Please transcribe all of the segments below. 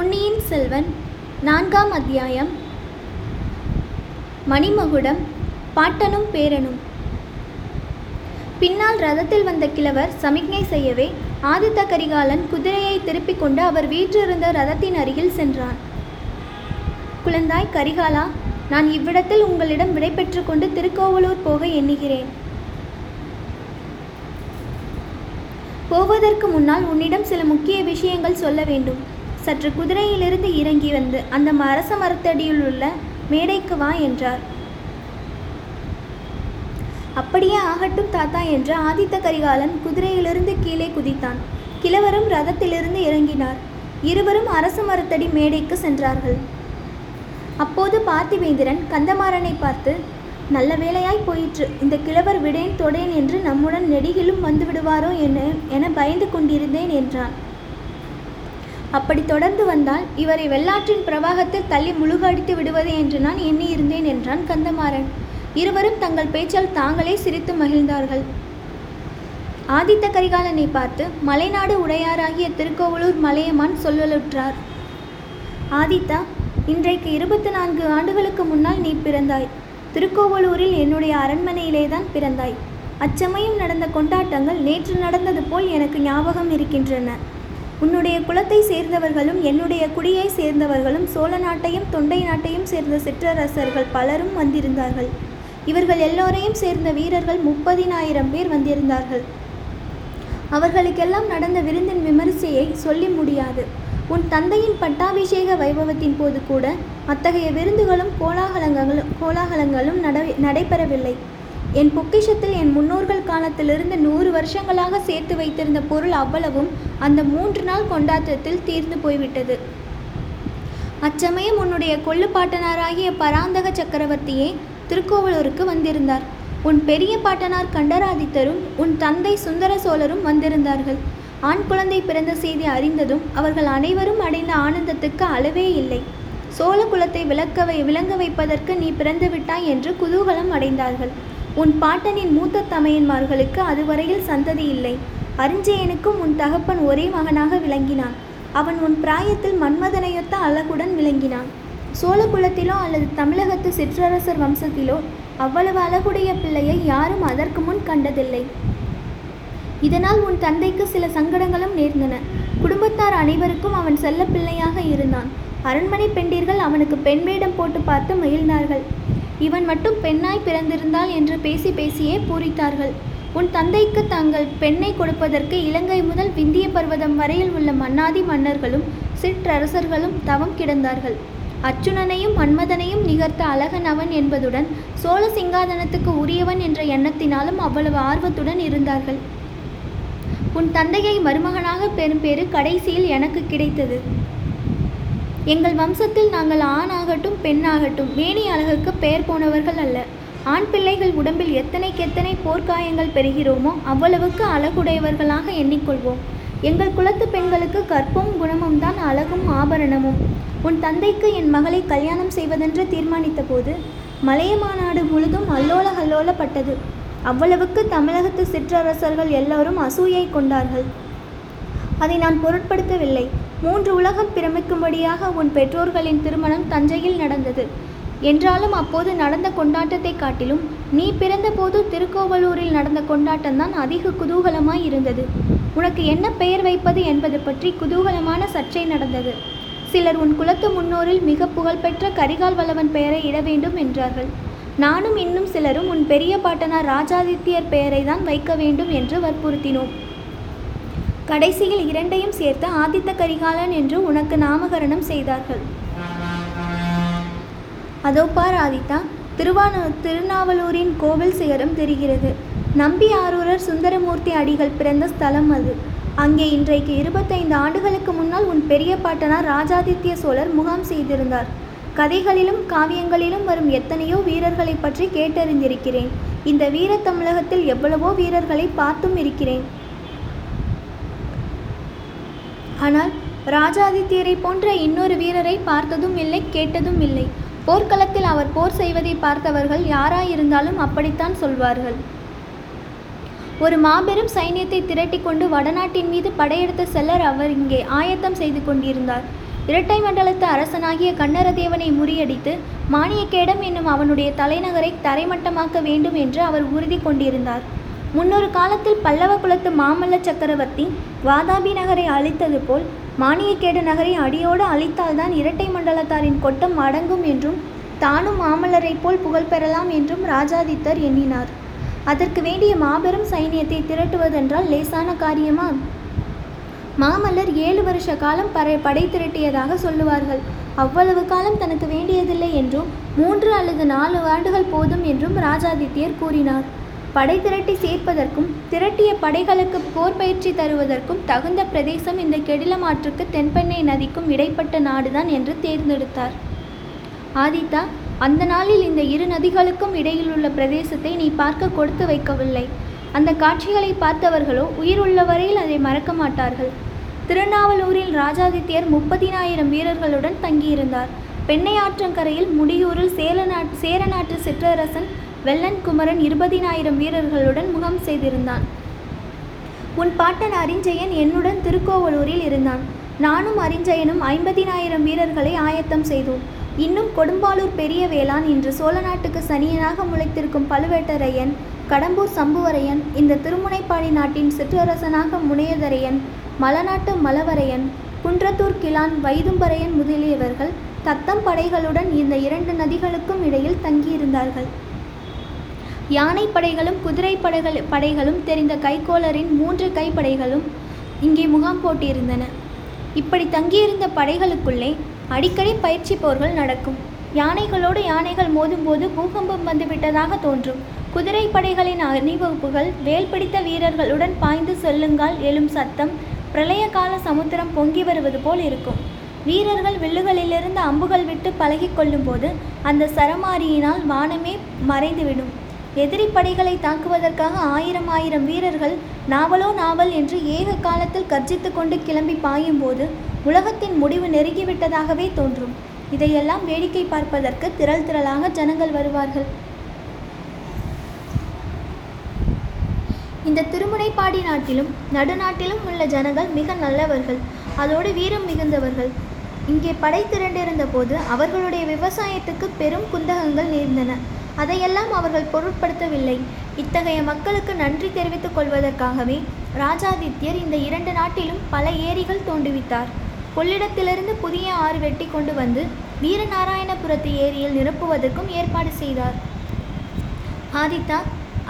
பொன்னியின் செல்வன் நான்காம் அத்தியாயம். மணிமகுடம் பாட்டனும் பேரனும். பின்னால் ரதத்தில் வந்த கிழவர் சமிக்ஞை செய்யவே ஆதித்த கரிகாலன் குதிரையை திருப்பிக் கொண்டு அவர் வீற்றிருந்த ரதத்தின் அருகில் சென்றான். குழந்தாய் கரிகாலா நான் இவ்விடத்தில் உங்களிடம் விடை கொண்டு திருக்கோவலூர் போக எண்ணுகிறேன். போவதற்கு முன்னால் உன்னிடம் சில முக்கிய விஷயங்கள் சொல்ல வேண்டும். சற்று குதிரையிலிருந்து இறங்கி வந்து அந்த அரச மரத்தடியில் உள்ள மேடைக்கு வா என்றார். அப்படியே ஆகட்டும் தாத்தா என்று ஆதித்த கரிகாலன் குதிரையிலிருந்து கீழே குதித்தான். கிழவரும் ரதத்திலிருந்து இறங்கினார். இருவரும் அரச மரத்தடி மேடைக்கு சென்றார்கள். அப்போது பார்த்திவேந்திரன் கந்தமாறனை பார்த்து நல்ல வேலையாய் போயிற்று. இந்த கிழவர் விடேன் தொடேன் என்று நம்முடன் நெடுகிலும் வந்துவிடுவாரோ என்ன என பயந்து கொண்டிருந்தேன் என்றான். அப்படி தொடர்ந்து வந்தால் இவரை வெள்ளாற்றின் பிரவாகத்தில் தள்ளி முழுகடித்து விடுவது என்று நான் எண்ணியிருந்தேன் என்றான் கந்தமாறன். இருவரும் தங்கள் பேச்சால் தாங்களே சிரித்து மகிழ்ந்தார்கள். ஆதித்த கரிகாலனை பார்த்து மலைநாடு உடையாராகிய திருக்கோவலூர் மலையமான் சொல்லலுற்றார். ஆதித்தா இன்றைக்கு இருபத்தி நான்கு ஆண்டுகளுக்கு முன்னால் நீ பிறந்தாய். திருக்கோவலூரில் என்னுடைய அரண்மனையிலே தான் பிறந்தாய். அச்சமயம் நடந்த கொண்டாட்டங்கள் நேற்று நடந்தது போல் எனக்கு ஞாபகம் இருக்கின்றன. உன்னுடைய குலத்தை சேர்ந்தவர்களும் என்னுடைய குடியை சேர்ந்தவர்களும் சோழ நாட்டையும் தொண்டை நாட்டையும் சேர்ந்த சிற்றரசர்கள் பலரும் வந்திருந்தார்கள். இவர்கள் எல்லோரையும் சேர்ந்த வீரர்கள் முப்பதினாயிரம் பேர் வந்திருந்தார்கள். அவர்களுக்கெல்லாம் நடந்த விருந்தின் விமரிசையை சொல்லி முடியாது. உன் தந்தையின் பட்டாபிஷேக வைபவத்தின் போது கூட அத்தகைய விருந்துகளும் கோலாகலங்களும் கோலாகலங்களும் நட நடைபெறவில்லை. என் பொக்கிஷத்தில் என் முன்னோர்கள் காலத்திலிருந்து நூறு வருஷங்களாக சேர்த்து வைத்திருந்த பொருள் அவ்வளவும் அந்த மூன்று நாள் கொண்டாட்டத்தில் தீர்ந்து போய்விட்டது. அச்சமயம் உன்னுடைய கொள்ளுப்பாட்டனாராகிய பராந்தக சக்கரவர்த்தியே திருக்கோவலூருக்கு வந்திருந்தார். உன் பெரிய பாட்டனார் கண்டராதித்தரும் உன் தந்தை சுந்தர சோழரும் வந்திருந்தார்கள். ஆண் குழந்தை பிறந்த செய்தி அறிந்ததும் அவர்கள் அனைவரும் அடைந்த ஆனந்தத்துக்கு அளவே இல்லை. சோழ குலத்தை விளக்க விளங்க வைப்பதற்கு நீ பிறந்து விட்டாய் என்று குதூகலம் அடைந்தார்கள். உன் பாட்டனின் மூத்த தமையன்மார்களுக்கு அதுவரையில் சந்ததி இல்லை. அரிஞ்சயனுக்கும் உன் தகப்பன் ஒரே மகனாக விளங்கினான். அவன் உன் பிராயத்தில் மன்மதனையொத்த அழகுடன் விளங்கினான். சோழ குலத்திலோ அல்லது தமிழகத்து சிற்றரசர் வம்சத்திலோ அவ்வளவு அழகுடைய பிள்ளையை யாரும் அதற்கு முன் கண்டதில்லை. இதனால் உன் தந்தைக்கு சில சங்கடங்களும் நேர்ந்தன. குடும்பத்தார் அனைவருக்கும் அவன் செல்ல பிள்ளையாக இருந்தான். அரண்மனை பெண்டீர்கள் அவனுக்கு பெண் வேடம் போட்டு பார்த்து மகிழ்ந்தார்கள். இவன் மட்டும் பெண்ணாய் பிறந்திருந்தாள் என்று பேசி பேசியே பூரித்தார்கள். உன் தந்தைக்கு தங்கள் பெண்ணை கொடுப்பதற்கு இலங்கை முதல் விந்திய பர்வதம் வரையில் உள்ள மன்னாதி மன்னர்களும் சிற்றரசர்களும் தவம் கிடந்தார்கள். அர்ச்சுனனையும் மன்மதனையும் நிகர்த்த அழகன் அவன் என்பதுடன் சோழ சிங்காதனத்துக்கு உரியவன் என்ற எண்ணத்தினாலும் அவ்வளவு ஆர்வத்துடன் இருந்தார்கள். உன் தந்தையை மருமகனாக பெறும் பேறு கடைசியில் எனக்கு கிடைத்தது. எங்கள் வம்சத்தில் நாங்கள் ஆணாகட்டும் பெண்ணாகட்டும் மேனி அழகுக்கு பெயர் போனவர்கள் அல்ல. ஆண் பிள்ளைகள் உடம்பில் எத்தனைக்கெத்தனை போர்க்காயங்கள் பெறுகிறோமோ அவ்வளவுக்கு அழகுடையவர்களாக எண்ணிக்கொள்வோம். எங்கள் குலத்து பெண்களுக்கு கற்பும் குணமும் தான் அழகும் ஆபரணமும். உன் தந்தைக்கு என் மகளை கல்யாணம் செய்வதென்று தீர்மானித்த போது மலைய மாநாடு முழுதும் அல்லோல கல்லோலப்பட்டது அவ்வளவுக்கு தமிழகத்து சிற்றரசர்கள் எல்லோரும் அசூயை கொண்டார்கள். அதை நான் பொருட்படுத்தவில்லை. மூன்று உலகம் பிரமிக்கும்படியாக உன் பெற்றோர்களின் திருமணம் தஞ்சையில் நடந்தது. என்றாலும் அப்போது நடந்த கொண்டாட்டத்தை காட்டிலும் நீ பிறந்தபோது திருக்கோவலூரில் நடந்த கொண்டாட்டம்தான் அதிக குதூகலமாய் இருந்தது. உனக்கு என்ன பெயர் வைப்பது என்பது பற்றி குதூகலமான சர்ச்சை நடந்தது. சிலர் உன் குலத்து முன்னோரில் மிக புகழ்பெற்ற கரிகால் வல்லவன் பெயரை இட வேண்டும் என்றார்கள். நானும் இன்னும் சிலரும் உன் பெரிய பாட்டனார் ராஜாதித்யர் பெயரை தான் வைக்க வேண்டும் என்று வற்புறுத்தினோம். கடைசியில் இரண்டையும் சேர்த்து ஆதித்த கரிகாலன் என்று உனக்கு நாமகரணம் செய்தார்கள். அதோ பார் ஆதித்தா திருவான திருநாவலூரின் கோவில் சிகரம் தெரிகிறது. நம்பி ஆரூரர் சுந்தரமூர்த்தி அடிகள் பிறந்த ஸ்தலம் அது. அங்கே இன்றைக்கு இருபத்தைந்து ஆண்டுகளுக்கு முன்னால் உன் பெரிய பாட்டனார் ராஜாதித்ய சோழர் முகாம் செய்திருந்தார். கதைகளிலும் காவியங்களிலும் வரும் எத்தனையோ வீரர்களை பற்றி கேட்டறிந்திருக்கிறேன். இந்த வீர தமிழகத்தில் எவ்வளவோ வீரர்களை பார்த்தும் இருக்கிறேன். ஆனால் ராஜாதித்யரை போன்ற இன்னொரு வீரரை பார்த்ததும் இல்லை கேட்டதும் இல்லை. போர்க்களத்தில் அவர் போர் செய்வதை பார்த்தவர்கள் யாராயிருந்தாலும் அப்படித்தான் சொல்வார்கள். ஒரு மாபெரும் சைன்யத்தை திரட்டி கொண்டு வடநாட்டின் மீது படையெடுத்த செல்லர் அவர் இங்கே ஆயத்தம் செய்து கொண்டிருந்தார். இரட்டை மண்டலத்து அரசனாகிய கண்ணரதேவனை முறியடித்து மானியக்கேடம் என்னும் அவனுடைய தலைநகரை தரைமட்டமாக்க வேண்டும் என்று அவர் உறுதி கொண்டிருந்தார். முன்னொரு காலத்தில் பல்லவ குலத்து மாமல்ல சக்கரவர்த்தி வாதாபி நகரை அழித்தது போல் மானியக்கேடு நகரை அடியோடு அழித்தால்தான் இரட்டை மண்டலத்தாரின் கொட்டம் அடங்கும் என்றும் தானும் மாமல்லரைப் போல் புகழ் பெறலாம் என்றும் ராஜாதித்தர் எண்ணினார். அதற்கு வேண்டிய மாபெரும் சைனியத்தை திரட்டுவதென்றால் லேசான காரியமா? மாமல்லர் ஏழு வருஷ காலம் பறை படை திரட்டியதாக சொல்லுவார்கள். அவ்வளவு காலம் தனக்கு வேண்டியதில்லை என்றும் மூன்று அல்லது நாலு ஆண்டுகள் போதும் என்றும் ராஜாதித்யர் கூறினார். படை திரட்டி சேர்ப்பதற்கும் திரட்டிய படைகளுக்கு போர் பயிற்சி தருவதற்கும் தகுந்த பிரதேசம் இந்த கெடிலமாற்றுக்கு தென்பெண்ணை நதிக்கும் இடைப்பட்ட நாடுதான் என்று தேர்ந்தெடுத்தார். ஆதித்தா அந்த நாளில் இந்த இரு நதிகளுக்கும் இடையில் உள்ள பிரதேசத்தை நீ பார்க்க கொடுத்து வைக்கவில்லை. அந்த காட்சிகளை பார்த்தவர்களோ உயிர் உள்ளவரையில் அதை மறக்க மாட்டார்கள். திருநாவலூரில் ராஜாதித்யர் முப்பதினாயிரம் வீரர்களுடன் தங்கியிருந்தார். பெண்ணை ஆற்றங்கரையில் முடியூரில் சேல சேரநாட்டு சிற்றரசன் வெள்ளன் குமரன் இருபதினாயிரம் வீரர்களுடன் முகம் செய்திருந்தான். உன் பாட்டன் அறிஞ்சயன் என்னுடன் திருக்கோவலூரில் இருந்தான். நானும் அரிஞ்சயனும் ஐம்பதினாயிரம் வீரர்களை ஆயத்தம் செய்தோம். இன்னும் கொடும்பாலூர் பெரிய வேளான் இன்று சோழ நாட்டுக்கு சனியனாக முளைத்திருக்கும் பழுவேட்டரையன் கடம்பூர் சம்புவரையன் இந்த திருமுனைப்பாடி நாட்டின் சிற்றரசனாக முனையதரையன் மலநாட்டு மலவரையன் குன்றத்தூர் கிளான் வைதும்பரையன் முதலியவர்கள் தத்தம் படைகளுடன் இந்த இரண்டு நதிகளுக்கும் இடையில் தங்கியிருந்தார்கள். யானை படைகளும் குதிரை படைகள் படைகளும் தெரிந்த கைக்கோளரின் மூன்று கைப்படைகளும் இங்கே முகாம் போட்டிருந்தன. இப்படி தங்கியிருந்த படைகளுக்குள்ளே அடிக்கடி பயிற்சி போர்கள் நடக்கும். யானைகளோடு யானைகள் மோதும்போது பூகம்பம் வந்துவிட்டதாக தோன்றும். குதிரை படைகளின் அணிவகுப்புகள் வேல் பிடித்த வீரர்களுடன் பாய்ந்து செல்லுங்கால் எழும் சத்தம் பிரளய கால சமுத்திரம் பொங்கி வருவது போல் இருக்கும். வீரர்கள் வில்லுகளிலிருந்து அம்புகள் விட்டு பழகிக் கொள்ளும்போது அந்த சரமாரியினால் வானமே மறைந்துவிடும். எதிரி படைகளை தாக்குவதற்காக ஆயிரம் ஆயிரம் வீரர்கள் நாவலோ நாவல் என்று ஏக காலத்தில் கர்ஜித்து கொண்டு கிளம்பி பாயும்போது உலகத்தின் முடிவு நெருங்கிவிட்டதாகவே தோன்றும். இதையெல்லாம் வேடிக்கை பார்ப்பதற்கு திரள் திரளாக ஜனங்கள் வருவார்கள். இந்த திருமுனைப்பாடி நாட்டிலும் நடுநாட்டிலும் உள்ள ஜனங்கள் மிக நல்லவர்கள். அதோடு வீரம் மிகுந்தவர்கள். இங்கே படை திரண்டிருந்த போது அவர்களுடைய விவசாயத்துக்கு பெரும் குந்தகங்கள் நேர்ந்தன. அதையெல்லாம் அவர்கள் பொருட்படுத்தவில்லை. இத்தகைய மக்களுக்கு நன்றி தெரிவித்துக் கொள்வதற்காகவே ராஜாதித்யர் இந்த இரண்டு நாட்டிலும் பல ஏரிகள் தோண்டுவித்தார் கொள்ளிடத்திலிருந்து புதிய ஆறு வெட்டி கொண்டு வந்து வீரநாராயணபுரத்து ஏரியில் நிரப்புவதற்கும் ஏற்பாடு செய்தார். ஆதித்தா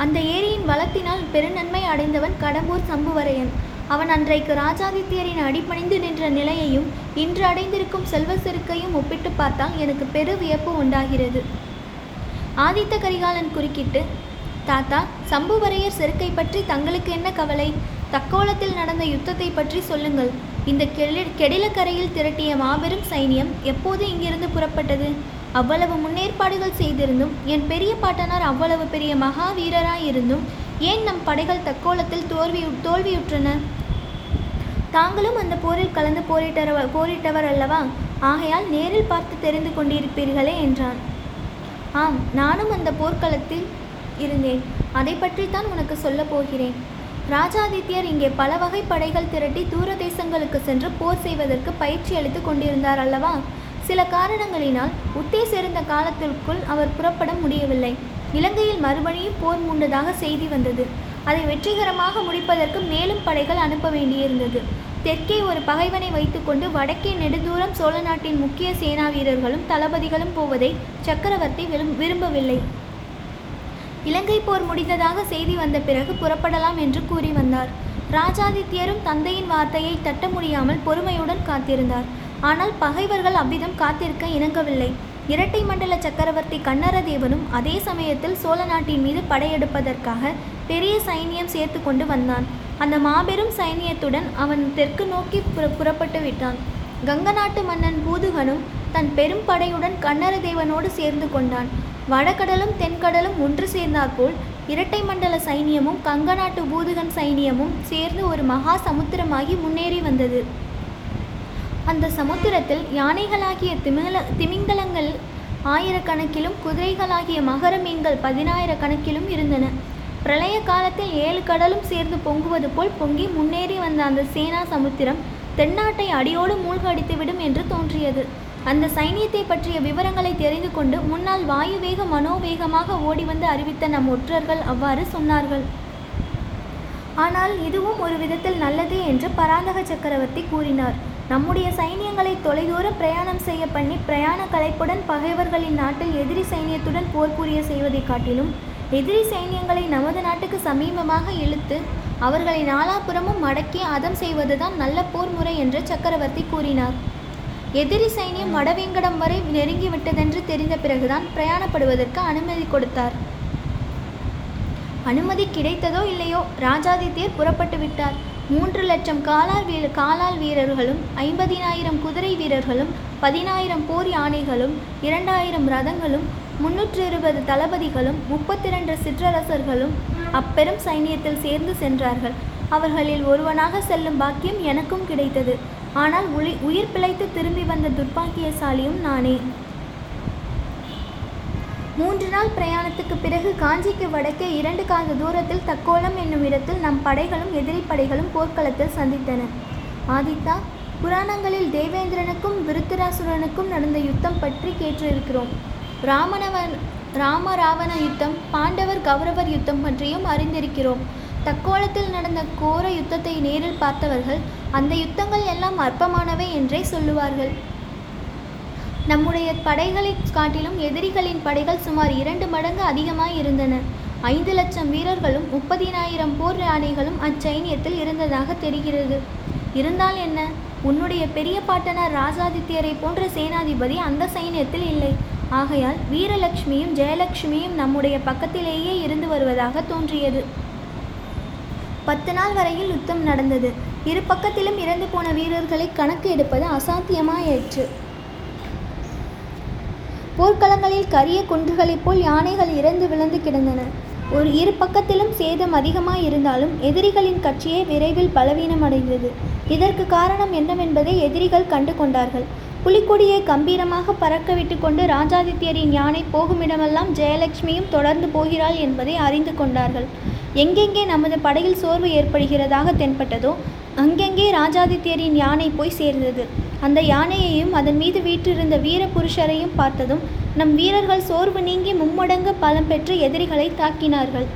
அந்த ஏரியின் வளத்தினால் பெருநன்மை அடைந்தவன் கடம்பூர் சம்புவரையன். அவன் அன்றைக்கு ராஜாதித்யரின் அடிபணிந்து நின்ற நிலையையும் இன்று அடைந்திருக்கும் செல்வ செருக்கையும் ஒப்பிட்டு பார்த்தால் எனக்கு பெரு வியப்பு உண்டாகிறது. ஆதித்த கரிகாலன் குறுக்கிட்டு தாத்தா சம்புவரையர் செருக்கை பற்றி தங்களுக்கு என்ன கவலை? தக்கோலத்தில் நடந்த யுத்தத்தை பற்றி சொல்லுங்கள். இந்த கெளி கெடிலக்கரையில் திரட்டிய மாபெரும் சைனியம் எப்போது இங்கிருந்து புறப்பட்டது? அவ்வளவு முன்னேற்பாடுகள் செய்திருந்தும் என் பெரிய பாட்டனார் அவ்வளவு பெரிய மகாவீரராயிருந்தும் ஏன் நம் படைகள் தக்கோலத்தில் தோல்வி தோல்வியுற்றன? தாங்களும் அந்த போரில் கலந்து போரிட்டவர் போரிட்டவர் அல்லவா ஆகையால் நேரில் பார்த்து தெரிந்து கொண்டிருப்பீர்களே என்றான். ஆம் நானும் அந்த போர்க்களத்தில் இருந்தேன். அதை பற்றித்தான் உனக்கு சொல்லப் போகிறேன். ராஜாதித்யர் இங்கே பல வகை படைகள் திரட்டி தூர தேசங்களுக்கு சென்று போர் செய்வதற்கு பயிற்சி அளித்து கொண்டிருந்தார் அல்லவா? சில காரணங்களினால் உத்தேச சேர்ந்த காலத்திற்குள் அவர் புறப்பட முடியவில்லை. இலங்கையில் மறுபடியும் போர் மூண்டதாக செய்தி வந்தது. அதை வெற்றிகரமாக முடிப்பதற்கு மேலும் படைகள் அனுப்ப வேண்டியிருந்தது. தெற்கே ஒரு பகைவனை வைத்துக்கொண்டு வடக்கே நெடுதூரம் சோழ நாட்டின் முக்கிய சேனா வீரர்களும் தளபதிகளும் போவதை சக்கரவர்த்தி விரும்பவில்லை. இலங்கை போர் முடிந்ததாக செய்தி வந்த பிறகு புறப்படலாம் என்று கூறி வந்தார். ராஜாதித்யரும் தந்தையின் வார்த்தையை தட்ட முடியாமல் பொறுமையுடன் காத்திருந்தார். ஆனால் பகைவர்கள் அவ்விதம் காத்திருக்க இணங்கவில்லை. இரட்டை மண்டல சக்கரவர்த்தி கண்ணரதேவனும் அதே சமயத்தில் சோழ நாட்டின் மீது படையெடுப்பதற்காக பெரிய சைனியம் சேர்த்து கொண்டு வந்தான். அந்த மாபெரும் சைனியத்துடன் அவன் தெற்கு நோக்கி புற புறப்பட்டு விட்டான். கங்க நாட்டு மன்னன் பூதுகனும் தன் பெரும் படையுடன் கன்னரதேவனோடு சேர்ந்து கொண்டான். வடகடலும் தென்கடலும் ஒன்று சேர்ந்தாற்போல் இரட்டை மண்டல சைனியமும் கங்க நாட்டு பூதுகன் சைனியமும் சேர்ந்து ஒரு மகா சமுத்திரமாகி முன்னேறி வந்தது. அந்த சமுத்திரத்தில் யானைகளாகிய திமிங்கல திமிங்கலங்கள் ஆயிரக்கணக்கிலும் குதிரைகளாகிய மகர மீன்கள் பதினாயிரக்கணக்கிலும் இருந்தன. பிரளய காலத்தில் ஏழு கடலும் சேர்ந்து பொங்குவது போல் பொங்கி முன்னேறி வந்த அந்த சேனா சமுத்திரம் தென்னாட்டை அடியோடு மூழ்கடித்துவிடும் என்று தோன்றியது. அந்த சைனியத்தை பற்றிய விவரங்களை தெரிந்து கொண்டு முன்னால் வாயுவேக மனோவேகமாக ஓடிவந்து அறிவித்த நம் ஒற்றர்கள் அவ்வாறு சொன்னார்கள். ஆனால் இதுவும் ஒரு விதத்தில் நல்லதே என்று பராந்தக சக்கரவர்த்தி கூறினார். நம்முடைய சைனியங்களை தொலைதூர பிரயாணம் செய்ய பண்ணி பிரயாண கலைப்புடன் பகைவர்களின் நாட்டில் எதிரி சைனியத்துடன் போர் புரிய செய்வதைக் காட்டிலும் எதிரி சைனியங்களை நமது நாட்டுக்கு சமீபமாக இழுத்து அவர்களை நாலாபுறமும் மடக்கி அதம் செய்வதுதான் நல்ல போர் முறை என்று சக்கரவர்த்தி கூறினார். எதிரி சைனியம் வடவேங்கடம் வரை நெருங்கிவிட்டதென்று தெரிந்த பிறகுதான் பிரயாணப்படுவதற்கு அனுமதி கொடுத்தார். அனுமதி கிடைத்ததோ இல்லையோ ராஜாதித்யர் புறப்பட்டு விட்டார். மூன்று லட்சம் காலால் வீர காலால் வீரர்களும் ஐம்பதினாயிரம் குதிரை வீரர்களும் பதினாயிரம் போர் யானைகளும் இரண்டாயிரம் ரதங்களும் முன்னூற்று இருபது தளபதிகளும் முப்பத்தி இரண்டு சிற்றரசர்களும் அப்பெரும் சைனியத்தில் சேர்ந்து சென்றார்கள். அவர்களில் ஒருவனாக செல்லும் பாக்கியம் எனக்கும் கிடைத்தது. ஆனால் உளி உயிர் பிழைத்து திரும்பி வந்த துர்ப்பாக்கியசாலியும் நானே. மூன்று நாள் பிரயாணத்துக்கு பிறகு காஞ்சிக்கு வடக்கே இரண்டு காத தூரத்தில் தக்கோலம் என்னும் இடத்தில் நம் படைகளும் எதிரி படைகளும் போர்க்களத்தில் சந்தித்தன. ஆதித்தா புராணங்களில் தேவேந்திரனுக்கும் விருத்தராசுரனுக்கும் நடந்த யுத்தம் பற்றி கேட்டிருக்கிறோம். ராமனவன் ராம ராவண யுத்தம் பாண்டவர் கௌரவர் யுத்தம் பற்றியும் அறிந்திருக்கிறோம். தக்கோலத்தில் நடந்த கோர யுத்தத்தை நேரில் பார்த்தவர்கள் அந்த யுத்தங்கள் எல்லாம் அற்பமானவை என்றே சொல்லுவார்கள். நம்முடைய படைகளை காட்டிலும் எதிரிகளின் படைகள் சுமார் இரண்டு மடங்கு அதிகமாய் இருந்தன. ஐந்து லட்சம் வீரர்களும் முப்பதினாயிரம் போர் யானைகளும் அச்சைனியத்தில் இருந்ததாக தெரிகிறது. இருந்தால் என்ன? உன்னுடைய பெரிய பாட்டனார் ராஜாதித்யரை போன்ற சேனாதிபதி அந்த சைனியத்தில் இல்லை. ஆகையால் வீரலட்சுமியும் ஜெயலட்சுமியும் நம்முடைய பக்கத்திலேயே இருந்து வருவதாக தோன்றியது. பத்து நாள் வரையில் யுத்தம் நடந்தது. இரு பக்கத்திலும் இறந்து போன வீரர்களை கணக்கு எடுப்பது அசாத்தியமாயிற்று. போர்க்களங்களில் கரிய குன்றுகளைப் போல் யானைகள் இறந்து விழுந்து கிடந்தன. ஒரு இரு பக்கத்திலும் சேதம் அதிகமாக இருந்தாலும் எதிரிகளின் கட்சியே விரைவில் பலவீனமடைந்தது. இதற்கு காரணம் என்னவென்பதை எதிரிகள் கண்டு கொண்டார்கள். புலிக்கொடியை கம்பீரமாக பறக்க விட்டுக்கொண்டு ராஜாதித்யரின் யானை போகுமிடமெல்லாம் ஜெயலட்சுமியும் தொடர்ந்து போகிறாள் என்பதை அறிந்து கொண்டார்கள். எங்கெங்கே நமது படையில் சோர்வு ஏற்படுகிறதாக தென்பட்டதோ அங்கெங்கே ராஜாதித்யரின் யானை போய் சேர்ந்தது. அந்த யானையையும் அதன் மீது வீற்றிருந்த வீர புருஷரையும் பார்த்ததும் நம் வீரர்கள் சோர்வு நீங்கி மும்மடங்கு பலம் பெற்று எதிரிகளை தாக்கினார்கள்.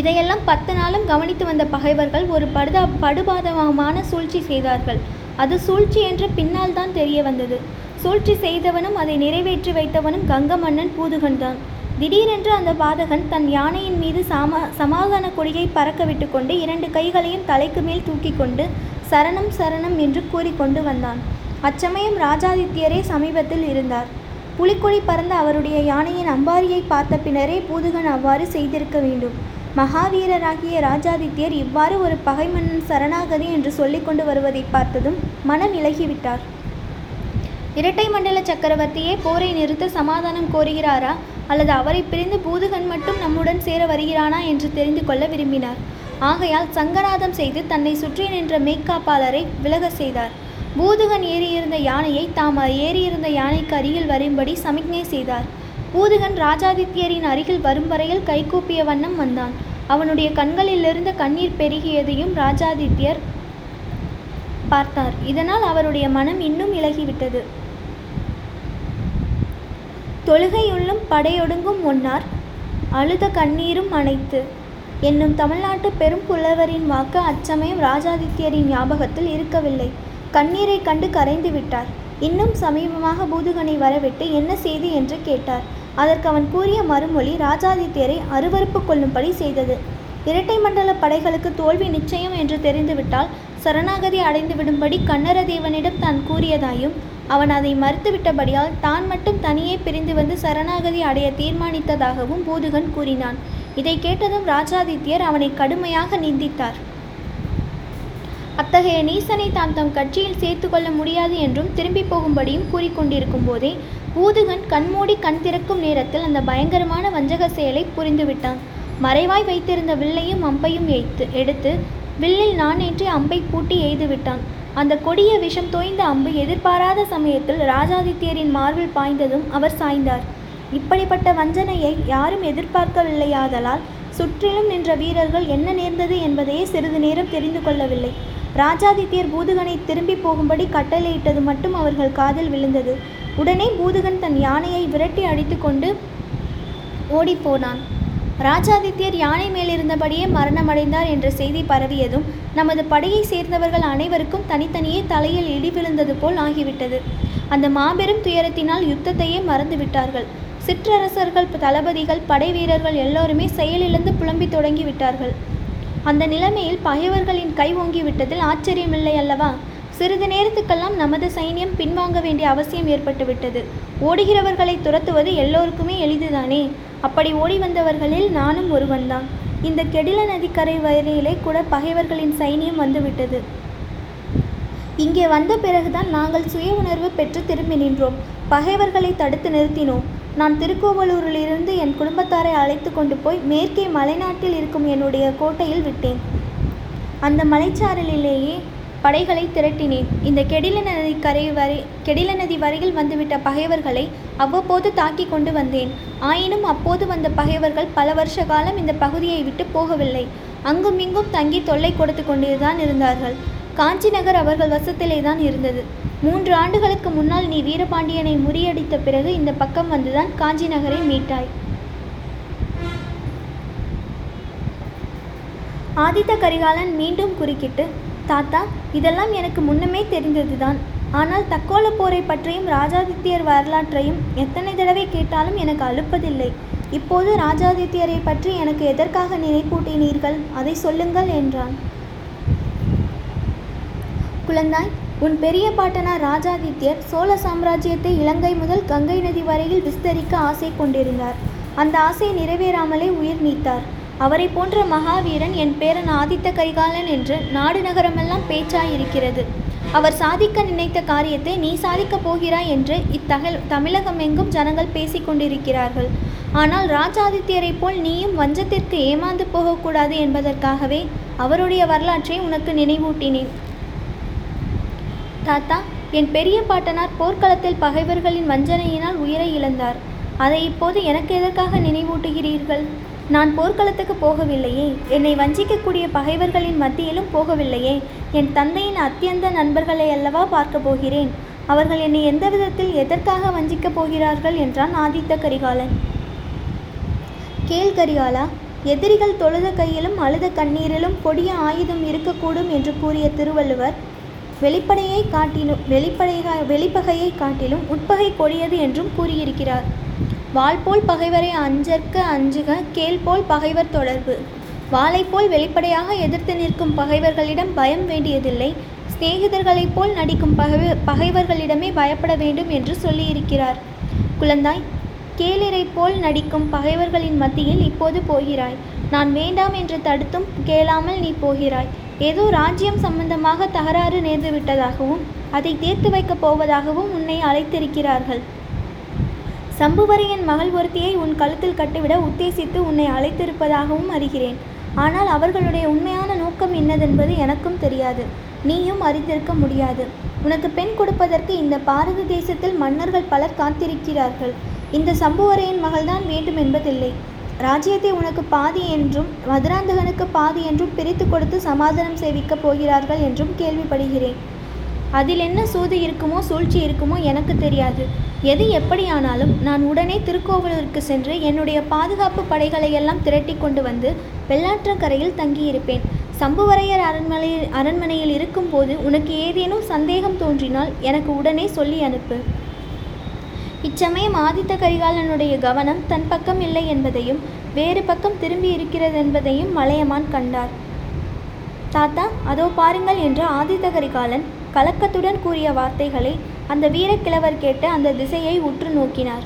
இதையெல்லாம் பத்து நாளும் கவனித்து வந்த பகைவர்கள் ஒரு படுதா படுபாதகமான சூழ்ச்சி செய்தார்கள். அது சூழ்ச்சி என்று பின்னால் தான் தெரிய வந்தது. சூழ்ச்சி செய்தவனும் அதை நிறைவேற்றி வைத்தவனும் கங்க மன்னன் பூதுகன்தான் திடீரென்று அந்த பாதகன் தன் யானையின் மீது சாமா சமாதான கொடியை பறக்க விட்டுக்கொண்டு இரண்டு கைகளையும் தலைக்கு மேல் தூக்கி கொண்டு சரணம் சரணம் என்று கூறிக்கொண்டு வந்தான். அச்சமயம் ராஜாதித்யரே சமீபத்தில் இருந்தார். புலிக்கொடி பறந்த அவருடைய யானையின் அம்பாரியை பார்த்த பின்னரே பூதுகன் அவ்வாறு செய்திருக்க வேண்டும். மகாவீரராகிய ராஜாதித்யர் இவ்வாறு ஒரு பகை மன்னன் சரணாகதி என்று சொல்லிக்கொண்டு வருவதை பார்த்ததும் மனம் இலகிவிட்டார். இரட்டை மண்டல சக்கரவர்த்தியே போரை நிறுத்த சமாதானம் கோருகிறாரா? அல்லது அவரை பிரிந்து பூதுகன் மட்டும் நம்முடன் சேர வருகிறானா என்று தெரிந்து கொள்ள விரும்பினார். ஆகையால் சங்கநாதம் செய்து தன்னை சுற்றி நின்ற மெய்க்காப்பாளரை விலக செய்தார். பூதுகன் ஏறியிருந்த யானையை தாம் ஏறியிருந்த யானைக்கு அருகில் வரும்படி சமிக்ஞை செய்தார். பூதுகன் ராஜாதித்யரின் அருகில் வரும் வரையில் கைகூப்பிய வண்ணம் வந்தான். அவனுடைய கண்களிலிருந்து கண்ணீர் பெருகியதையும் ராஜாதித்யர் பார்த்தார். இதனால் அவருடைய மனம் இன்னும் இலகிவிட்டது. தொழுகையுள்ளும் படையொடுங்கும் முன்னார் அழுத கண்ணீரும் அனைத்து என்னும் தமிழ்நாட்டு பெரும் புலவரின் வாக்கு அச்சமயம் ராஜாதித்யரின் ஞாபகத்தில் இருக்கவில்லை. கண்ணீரை கண்டு கரைந்து விட்டார். இன்னும் சமீபமாக பூதுகனை வரவிட்டு என்ன செய்தி என்று கேட்டார். அதற்கு அவன் கூறிய மறுமொழி ராஜாதித்யரை அருவறுப்பு கொள்ளும்படி செய்தது. இரட்டை மண்டல படைகளுக்கு தோல்வி நிச்சயம் என்று தெரிந்துவிட்டால் சரணாகதி அடைந்து விடும்படி கண்ணரதேவனிடம் தான் கூறியதாயும் அவன் அதை மறுத்துவிட்டபடியால் தான் மட்டும் தனியே பிரிந்து வந்து சரணாகதி அடைய தீர்மானித்ததாகவும் பூதுகன் கூறினான். இதை கேட்டதும் ராஜாதித்யர் அவனை கடுமையாக நிந்தித்தார். அத்தகைய நீசனை தாம் தம் கட்சியில் சேர்த்து கொள்ள முடியாது என்றும் திரும்பி போகும்படியும் கூறிக்கொண்டிருக்கும் போதே பூதுகன் கண்மூடி கண் திறக்கும் நேரத்தில் அந்த பயங்கரமான வஞ்சக செயலை புரிந்துவிட்டான். மறைவாய் வைத்திருந்த வில்லையும் அம்பையும் எய்த்து எடுத்து வில்லில் நானேற்றி அம்பை பூட்டி எய்து விட்டான். அந்த கொடிய விஷம் தோய்ந்த அம்பு எதிர்பாராத சமயத்தில் ராஜாதித்யரின் மார்பில் பாய்ந்ததும் அவர் சாய்ந்தார். இப்படிப்பட்ட வஞ்சனையை யாரும் எதிர்பார்க்கவில்லையாதலால் சுற்றிலும் நின்ற வீரர்கள் என்ன நேர்ந்தது என்பதையே சிறிது நேரம் தெரிந்து கொள்ளவில்லை. ராஜாதித்யர் பூதுகனை திரும்பி போகும்படி கட்டளையிட்டது மட்டும் அவர்கள் காதில் விழுந்தது. உடனே பூதுகன் தன் யானையை விரட்டி அடித்து கொண்டு ஓடிப்போனான் ராஜாதித்யர் யானை மேலிருந்தபடியே மரணமடைந்தார் என்ற செய்தி பரவியதும் நமது படையை சேர்ந்தவர்கள் அனைவருக்கும் தனித்தனியே தலையில் இடி விழுந்தது போல் ஆகிவிட்டது. அந்த மாபெரும் துயரத்தினால் யுத்தத்தையே மறந்துவிட்டார்கள். சிற்றரசர்கள் தளபதிகள் படை வீரர்கள் எல்லோருமே செயலிழந்து புலம்பி தொடங்கி விட்டார்கள் அந்த நிலைமையில் பகைவர்களின் கை ஓங்கிவிட்டதில் ஆச்சரியமில்லை அல்லவா? சிறிது நேரத்துக்கெல்லாம் நமது சைன்யம் பின்வாங்க வேண்டிய அவசியம் ஏற்பட்டுவிட்டது. ஓடுகிறவர்களை துரத்துவது எல்லோருக்குமே எளிதுதானே? அப்படி ஓடி வந்தவர்களில் நானும் ஒருவன்தான். இந்த கெடில நதிக்கரை வரையிலே கூட பகைவர்களின் சைனியம் வந்துவிட்டது. இங்கே வந்த பிறகுதான் நாங்கள் சுய உணர்வு பெற்று திரும்பி நின்றோம். பகைவர்களை தடுத்து நிறுத்தினோம். நான் திருக்கோவலூரிலிருந்து என் குடும்பத்தாரை அழைத்து கொண்டு போய் மேற்கே மலைநாட்டில் இருக்கும் என்னுடைய கோட்டையில் விட்டேன். அந்த மலைச்சாரலிலேயே படைகளை திரட்டினேன். இந்த கெடில நதி கரை வரை கெடில நதி வரையில் வந்துவிட்ட பகைவர்களை அவ்வப்போது தாக்கி கொண்டு வந்தேன். ஆயினும் அப்போது வந்த பகைவர்கள் பல வருஷ காலம் இந்த பகுதியை விட்டு போகவில்லை. அங்கும் இங்கும் தங்கி தொல்லை கொடுத்து கொண்டுதான் இருந்தார்கள். காஞ்சி நகர் அவர்கள் வசத்திலே தான் இருந்தது. மூன்று ஆண்டுகளுக்கு முன்னால் நீ வீரபாண்டியனை முறியடித்த பிறகு இந்த பக்கம் வந்துதான் காஞ்சி நகரை மீட்டாய். ஆதித்த கரிகாலன் மீண்டும் குறுக்கிட்டு தாத்தா இதெல்லாம் எனக்கு முன்னமே தெரிந்ததுதான். ஆனால் தக்கோல போரை பற்றியும் ராஜாதித்யர் வரலாற்றையும் எத்தனை தடவை கேட்டாலும் எனக்கு அழுப்பதில்லை. இப்போது ராஜாதித்யரை பற்றி எனக்கு எதற்காக நினைப்பூட்டினீர்கள்? அதை சொல்லுங்கள் என்றான். குழந்தாய் உன் பெரிய பாட்டனார் ராஜாதித்யர் சோழ சாம்ராஜ்யத்தை இலங்கை முதல் கங்கை நதி வரையில் விஸ்தரிக்க ஆசை கொண்டிருந்தார். அந்த ஆசை நிறைவேறாமலே உயிர் நீத்தார். அவரை போன்ற மகாவீரன் என் பேரன் ஆதித்த கரிகாலன் என்று நாடு நகரமெல்லாம் பேச்சாயிருக்கிறது. அவர் சாதிக்க நினைத்த காரியத்தை நீ சாதிக்கப் போகிறாய் என்று இத்தகல் தமிழகம் எங்கும் ஜனங்கள் பேசிக் கொண்டிருக்கிறார்கள். ஆனால் ராஜாதித்யரை போல் நீயும் வஞ்சத்திற்கு ஏமாந்து போகக்கூடாது என்பதற்காகவே அவருடைய வரலாற்றை உனக்கு நினைவூட்டினேன். தாத்தா என் பெரிய பாட்டனார் போர்க்களத்தில் பகைவர்களின் வஞ்சனையினால் உயிரை இழந்தார். அதை இப்போது எனக்கு எதற்காக நினைவூட்டுகிறீர்கள்? நான் போர்க்களத்துக்கு போகவில்லையே. என்னை வஞ்சிக்கக்கூடிய பகைவர்களின் மத்தியிலும் போகவில்லையே. என் தந்தையின் அத்தியந்த நண்பர்களை அல்லவா பார்க்க போகிறேன்? அவர்கள் என்னை எந்த விதத்தில் எதற்காக வஞ்சிக்கப் போகிறார்கள் என்றான் ஆதித்த கரிகாலன். கேள் கரிகாலா எதிரிகள் தொழுத கையிலும் அழுத கண்ணீரிலும் கொடிய ஆயுதம் இருக்கக்கூடும் என்று கூறிய திருவள்ளுவர் வெளிப்படையை காட்டிலும் வெளிப்படைக வெளிப்பகையை காட்டிலும் உட்பகை கொடியது என்றும் கூறியிருக்கிறார். வாள் போல் பகைவரை அஞ்சற்க அஞ்சுக கேள் போல் பகைவர் தொடர்பு. வாளைப் போல் வெளிப்படையாக எதிர்த்து நிற்கும் பகைவர்களிடம் பயம் வேண்டியதில்லை. சிநேகிதர்களைப் போல் நடிக்கும் பகை பகைவர்களிடமே பயப்பட வேண்டும் என்று சொல்லியிருக்கிறார். குழந்தாய் கேளிரை போல் நடிக்கும் பகைவர்களின் மத்தியில் இப்போது போகிறாய். நான் வேண்டாம் என்று தடுத்தும் கேளாமல் நீ போகிறாய். ஏதோ ராஜ்யம் சம்பந்தமாக தகராறு நேர்ந்து விட்டதாகவும் அதை தீர்த்து வைக்கப் போவதாகவும் உன்னை அழைத்திருக்கிறார்கள். சம்புவரையன் மகள் ஒருத்தியை உன் கழுத்தில் கட்டிவிட உத்தேசித்து உன்னை அழைத்திருப்பதாகவும் அறிகிறேன். ஆனால் அவர்களுடைய உண்மையான நோக்கம் என்னதென்பது எனக்கும் தெரியாது. நீயும் அறிந்திருக்க முடியாது. உனக்கு பெண் கொடுப்பதற்கு இந்த பாரத தேசத்தில் மன்னர்கள் பலர் காத்திருக்கிறார்கள். இந்த சம்புவரையின் மகள்தான் வேண்டும் என்பதில்லை ராஜ்யத்தை உனக்கு பாதி என்றும் மதுராந்தகனுக்கு பாதி என்றும் பிரித்து கொடுத்து சமாதானம் சேவிக்கப் போகிறார்கள் என்றும் கேள்விப்படுகிறேன். அதில் என்ன சூது இருக்குமோ சூழ்ச்சி இருக்குமோ எனக்கு தெரியாது. எது எப்படியானாலும் நான் உடனே திருக்கோவிலூருக்கு சென்று என்னுடைய பாதுகாப்பு படைகளை எல்லாம் திரட்டி கொண்டு வந்து வெள்ளாற்றங்கரையில் தங்கியிருப்பேன். சம்புவரையர் அரண்மனையில் அரண்மனையில் இருக்கும்போது உனக்கு ஏதேனும் சந்தேகம் தோன்றினால் எனக்கு உடனே சொல்லி அனுப்பு. இச்சமயம் ஆதித்த கரிகாலனுடைய கவனம் தன் பக்கம் இல்லை என்பதையும் வேறு பக்கம் திரும்பி இருக்கிறது என்பதையும் மலையமான் கண்டார். தாத்தா அதோ பாருங்கள் என்று ஆதித்த கரிகாலன் கலக்கத்துடன் கூறிய வார்த்தைகளை அந்த வீரக்கிழவர் கேட்டு அந்த திசையை உற்று நோக்கினார்.